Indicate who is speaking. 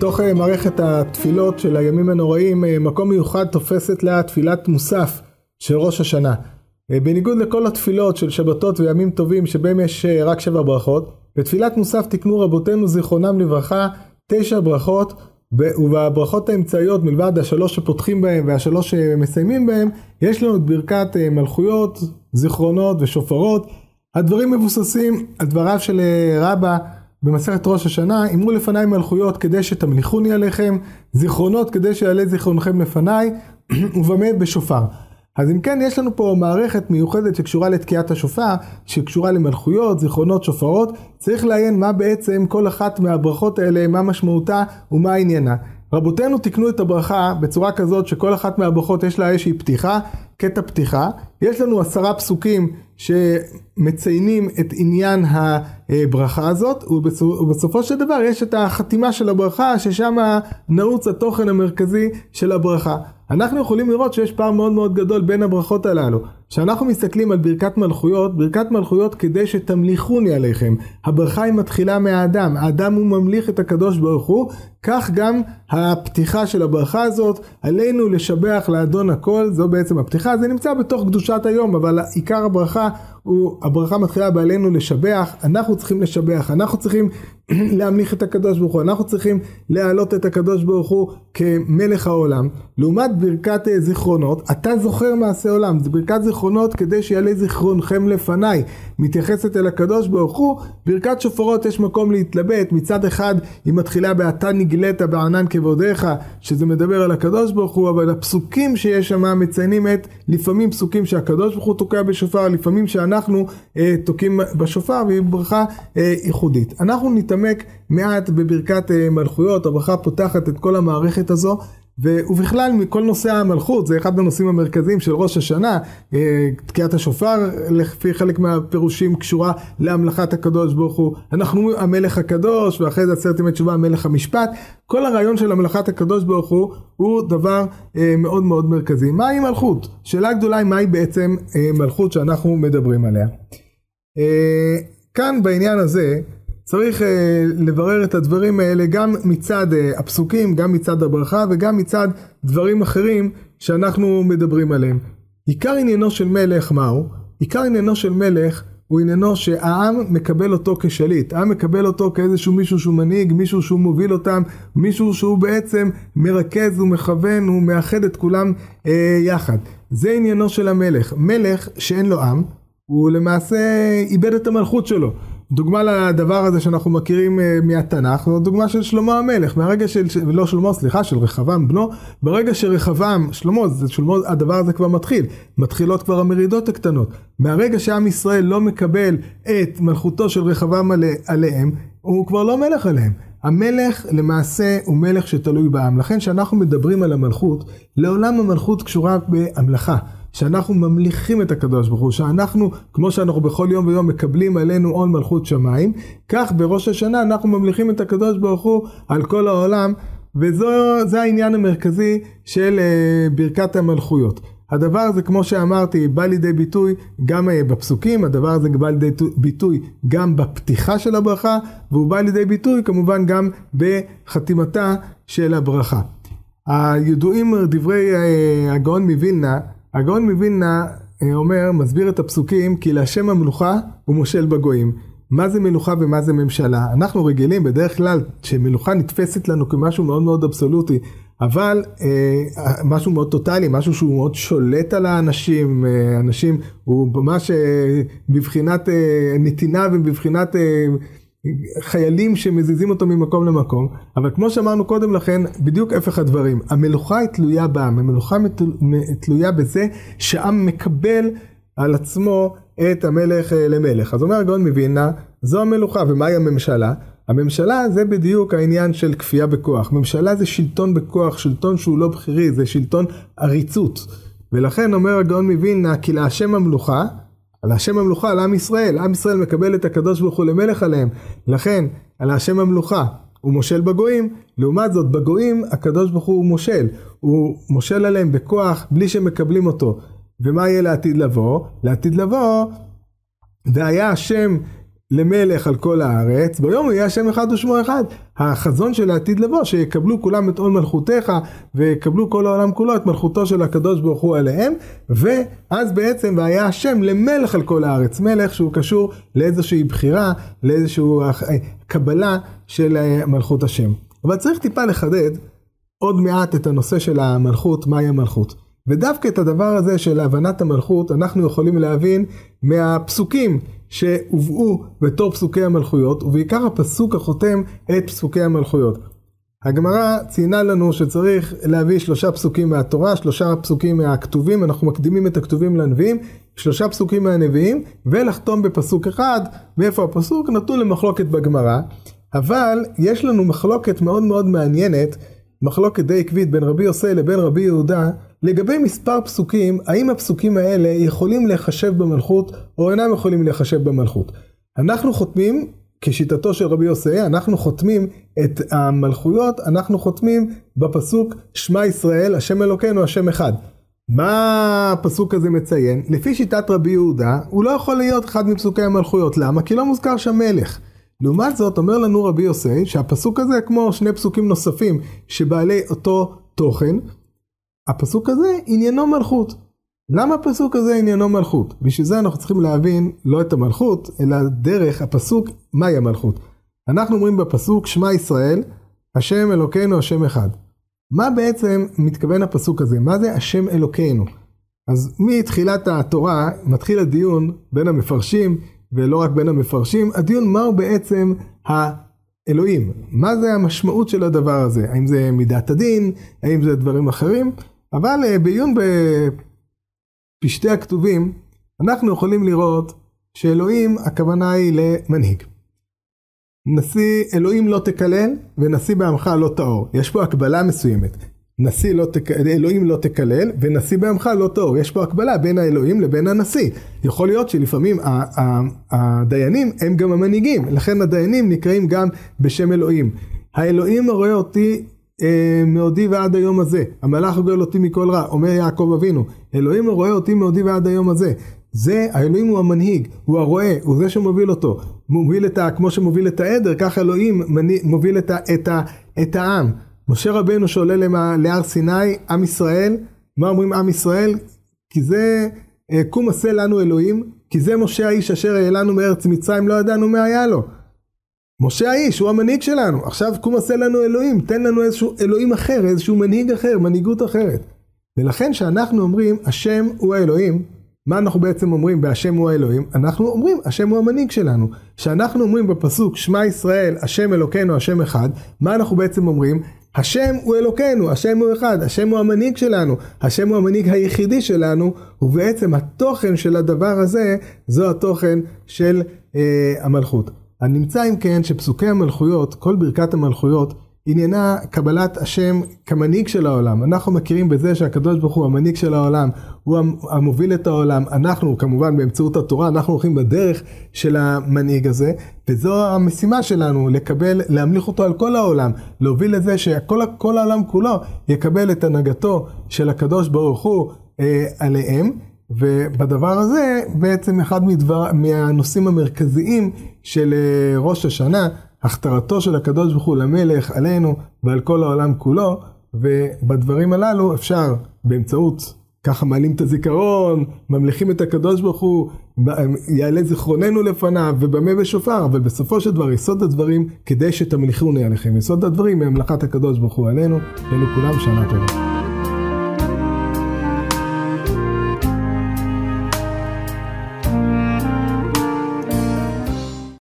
Speaker 1: בתוך אה, מערכת התפילות של הימים הנוראים, אה, מקום מיוחד תופסת לה תפילת מוסף של ראש השנה. אה, בניגוד לכל התפילות של שבתות וימים טובים שבהם יש רק שבע ברכות, בתפילת מוסף תקנו רבותינו זיכרונם לברכה תשע ברכות ובברכות האמצעיות מלבד השלוש שפותחים בהם והשלוש שמסיימים בהם יש לנו את ברכת מלכויות, זיכרונות ושופרות הדברים מבוססים על דבריו של רבא במסכת ראש השנה, אמרו לפניי מלכויות כדי שתמליכוני עליכם, זיכרונות כדי שיעלה זיכרונכם לפניי, ובמה בשופר. אז אם כן, יש לנו פה מערכת מיוחדת שקשורה לתקיעת השופר, שקשורה למלכויות, זיכרונות, שופרות. צריך לעיין מה בעצם כל אחת מהברכות האלה, מה משמעותה ומה עניינה. רבותינו תיקנו את הברכה בצורה כזאת שכל אחת מהברכות יש לה איזושהי פתיחה, קטע פתיחה. יש לנו עשרה פסוקים שמציינים את עניין הברכה הזאת, ובסופו של דבר יש את החתימה של הברכה, ששם נעוץ התוכן המרכזי של הברכה. אנחנו יכולים לראות שיש פער מאוד מאוד גדול בין הברכות הללו. כשאנחנו מסתכלים על ברכת מלכויות, ברכת מלכויות כדי שתמליכוני עליכם. הברכה היא מתחילה מהאדם, האדם הוא ממליך את הקדוש ברוך הוא, כך גם הפתיחה של הברכה הזאת, עלינו לשבח לאדון הכל, זו בעצם הפתיחה, זה נמצא בתוך קדושת היום, אבל עיקר הברכה הוא, הברכה מתחילה בעלינו לשבח, אנחנו צריכים לשבח, אנחנו צריכים להמליך את הקדוש ברוך הוא, אנחנו צריכים להעלות את הקדוש ברוך הוא כמלך העולם. לעומת ברכת אה, זיכרונות, אתה זוכר מעשה עולם, זה ברכת זיכרונות כדי שיעלה זיכרונכם לפניי, מתייחסת אל הקדוש ברוך הוא, ברכת שופרות יש מקום להתלבט, מצד אחד היא מתחילה ב"אתה נגלית בענן כבודיך", שזה מדבר על הקדוש ברוך הוא, אבל הפסוקים שיש שם מציינים את, לפעמים פסוקים שהקדוש ברוך הוא תוקע בשופר, לפעמים שאנחנו אה, תוקעים בשופר, והיא ברכה אה, ייחודית. אנחנו נתעמק מעט בברכת אה, מלכויות, הברכה פותחת את כל המערכת הזו. ובכלל מכל נושא המלכות זה אחד הנושאים המרכזיים של ראש השנה. אה, תקיעת השופר לפי חלק מהפירושים קשורה להמלכת הקדוש ברוך הוא. אנחנו המלך הקדוש ואחרי זה עשרת ימי תשובה המלך המשפט כל הרעיון של המלכת הקדוש ברוך הוא הוא דבר אה, מאוד מאוד מרכזי. מהי מלכות? שאלה גדולה היא מהי בעצם אה, מלכות שאנחנו מדברים עליה. כאן בעניין הזה צריך uh, לברר את הדברים האלה גם מצד uh, הפסוקים, גם מצד הברכה וגם מצד דברים אחרים שאנחנו מדברים עליהם. עיקר עניינו של מלך מהו? עיקר עניינו של מלך הוא עניינו שהעם מקבל אותו כשליט, העם מקבל אותו כאיזשהו מישהו שהוא מנהיג, מישהו שהוא מוביל אותם, מישהו שהוא בעצם מרכז ומכוון, הוא מאחד את כולם אה, יחד. זה עניינו של המלך. מלך שאין לו עם, הוא למעשה איבד את המלכות שלו. דוגמה לדבר הזה שאנחנו מכירים אה, מהתנ"ך, זו דוגמה של שלמה המלך, מהרגע של, לא שלמה, סליחה, של רחבעם בנו, ברגע שרחבעם, שלמה, שלמה, הדבר הזה כבר מתחיל, מתחילות כבר המרידות הקטנות. מהרגע שעם ישראל לא מקבל את מלכותו של רחבעם עלי, עליהם, הוא כבר לא מלך עליהם. המלך למעשה הוא מלך שתלוי בעם, לכן כשאנחנו מדברים על המלכות, לעולם המלכות קשורה בהמלכה. שאנחנו ממליכים את הקדוש ברוך הוא, שאנחנו, כמו שאנחנו בכל יום ויום מקבלים עלינו עול מלכות שמיים, כך בראש השנה אנחנו ממליכים את הקדוש ברוך הוא על כל העולם, וזה העניין המרכזי של uh, ברכת המלכויות. הדבר הזה, כמו שאמרתי, בא לידי ביטוי גם uh, בפסוקים, הדבר הזה בא לידי ביטוי גם בפתיחה של הברכה, והוא בא לידי ביטוי כמובן גם בחתימתה של הברכה. הידועים דברי uh, הגאון מווילנה, הגאון מווילנה אה, אומר, מסביר את הפסוקים, כי להשם המלוכה הוא מושל בגויים. מה זה מלוכה ומה זה ממשלה? אנחנו רגילים בדרך כלל שמלוכה נתפסת לנו כמשהו מאוד מאוד אבסולוטי, אבל אה, משהו מאוד טוטאלי, משהו שהוא מאוד שולט על האנשים, אה, אנשים, הוא ממש אה, בבחינת אה, נתינה ובבחינת אה, חיילים שמזיזים אותו ממקום למקום, אבל כמו שאמרנו קודם לכן, בדיוק הפך הדברים. המלוכה היא תלויה בעם, המלוכה תלויה בזה שהעם מקבל על עצמו את המלך אה, למלך. אז אומר הגאון מווילנה, זו המלוכה, ומהי הממשלה? הממשלה זה בדיוק העניין של כפייה בכוח. ממשלה זה שלטון בכוח, שלטון שהוא לא בכירי, זה שלטון עריצות. ולכן אומר הגאון מווילנה, כי להשם המלוכה, על השם המלוכה, על עם ישראל. עם ישראל מקבל את הקדוש ברוך הוא למלך עליהם. לכן, על השם המלוכה, הוא מושל בגויים. לעומת זאת, בגויים, הקדוש ברוך הוא מושל. הוא מושל עליהם בכוח, בלי שמקבלים אותו. ומה יהיה לעתיד לבוא? לעתיד לבוא, והיה השם למלך על כל הארץ, ביום יהיה השם אחד ושמו אחד. החזון של העתיד לבוא, שיקבלו כולם את עול מלכותיך, ויקבלו כל העולם כולו את מלכותו של הקדוש ברוך הוא עליהם, ואז בעצם והיה השם למלך על כל הארץ, מלך שהוא קשור לאיזושהי בחירה, לאיזושהי קבלה של מלכות השם. אבל צריך טיפה לחדד עוד מעט את הנושא של המלכות, מהי המלכות. ודווקא את הדבר הזה של הבנת המלכות אנחנו יכולים להבין מהפסוקים שהובאו בתור פסוקי המלכויות, ובעיקר הפסוק החותם את פסוקי המלכויות. הגמרא ציינה לנו שצריך להביא שלושה פסוקים מהתורה, שלושה פסוקים מהכתובים, אנחנו מקדימים את הכתובים לנביאים, שלושה פסוקים מהנביאים, ולחתום בפסוק אחד, מאיפה הפסוק? נתון למחלוקת בגמרא, אבל יש לנו מחלוקת מאוד מאוד מעניינת, מחלוקת די עקבית בין רבי יוסי לבין רבי יהודה, לגבי מספר פסוקים, האם הפסוקים האלה יכולים להיחשב במלכות או אינם יכולים להיחשב במלכות. אנחנו חותמים, כשיטתו של רבי יוסי, אנחנו חותמים את המלכויות, אנחנו חותמים בפסוק שמע ישראל, השם אלוקינו, השם אחד. מה הפסוק הזה מציין? לפי שיטת רבי יהודה, הוא לא יכול להיות אחד מפסוקי המלכויות. למה? כי לא מוזכר שם מלך. לעומת זאת, אומר לנו רבי יוסי, שהפסוק הזה, כמו שני פסוקים נוספים, שבעלי אותו תוכן, הפסוק הזה עניינו מלכות. למה הפסוק הזה עניינו מלכות? בשביל זה אנחנו צריכים להבין לא את המלכות, אלא דרך הפסוק מהי המלכות. אנחנו אומרים בפסוק שמע ישראל, השם אלוקינו השם אחד. מה בעצם מתכוון הפסוק הזה? מה זה השם אלוקינו? אז מתחילת התורה מתחיל הדיון בין המפרשים, ולא רק בין המפרשים, הדיון מהו בעצם האלוהים. מה זה המשמעות של הדבר הזה? האם זה מידת הדין? האם זה דברים אחרים? אבל אה, בעיון בפשטי הכתובים, אנחנו יכולים לראות שאלוהים הכוונה היא למנהיג. נשיא אלוהים לא תקלל ונשיא בעמך לא טהור. יש פה הקבלה מסוימת. נשיא לא תק... אלוהים לא תקלל ונשיא בעמך לא טהור. יש פה הקבלה בין האלוהים לבין הנשיא. יכול להיות שלפעמים הדיינים הם גם המנהיגים, לכן הדיינים נקראים גם בשם אלוהים. האלוהים רואה אותי אה, מעודי ועד היום הזה. המלאך גואל אותי מכל רע, אומר יעקב אבינו. אלוהים רואה אותי מעודי ועד היום הזה. זה, האלוהים הוא המנהיג, הוא הרועה, הוא זה שמוביל אותו. מוביל את ה... כמו שמוביל את העדר, כך אלוהים מוביל את, ה, את, ה, את העם. משה רבנו שעולה למה, להר סיני, עם ישראל, מה אומרים עם ישראל? כי זה אה, קום עשה לנו אלוהים, כי זה משה האיש אשר העלנו מארץ מצרים, לא ידענו מה היה לו. משה האיש, הוא המנהיג שלנו. עכשיו קום עשה לנו אלוהים, תן לנו איזשהו אלוהים אחר, איזשהו מנהיג אחר, מנהיגות אחרת. ולכן כשאנחנו אומרים, השם הוא האלוהים, מה אנחנו בעצם אומרים בהשם הוא האלוהים? אנחנו אומרים, השם הוא המנהיג שלנו. כשאנחנו אומרים בפסוק, שמע ישראל, השם אלוקינו, השם אחד, מה אנחנו בעצם אומרים? השם הוא אלוקינו, השם הוא אחד, השם הוא המנהיג שלנו, השם הוא המנהיג היחידי שלנו, ובעצם התוכן של הדבר הזה, זו התוכן של אה, המלכות. הנמצא אם כן שפסוקי המלכויות, כל ברכת המלכויות, עניינה קבלת השם כמנהיג של העולם. אנחנו מכירים בזה שהקדוש ברוך הוא המנהיג של העולם, הוא המוביל את העולם. אנחנו כמובן באמצעות התורה, אנחנו הולכים בדרך של המנהיג הזה, וזו המשימה שלנו, לקבל, להמליך אותו על כל העולם, להוביל לזה שכל העולם כולו יקבל את הנהגתו של הקדוש ברוך הוא אה, עליהם. ובדבר הזה בעצם אחד מדבר, מהנושאים המרכזיים של אה, ראש השנה, הכתרתו של הקדוש ברוך הוא למלך עלינו ועל כל העולם כולו, ובדברים הללו אפשר באמצעות, ככה מעלים את הזיכרון, ממליכים את הקדוש ברוך הוא, יעלה זיכרוננו לפניו ובמה בשופר, אבל בסופו של דבר יסוד הדברים כדי שתמליכוני עליכם, יסוד הדברים מהמלאכת הקדוש ברוך הוא עלינו, אלו כולם שנה טובה.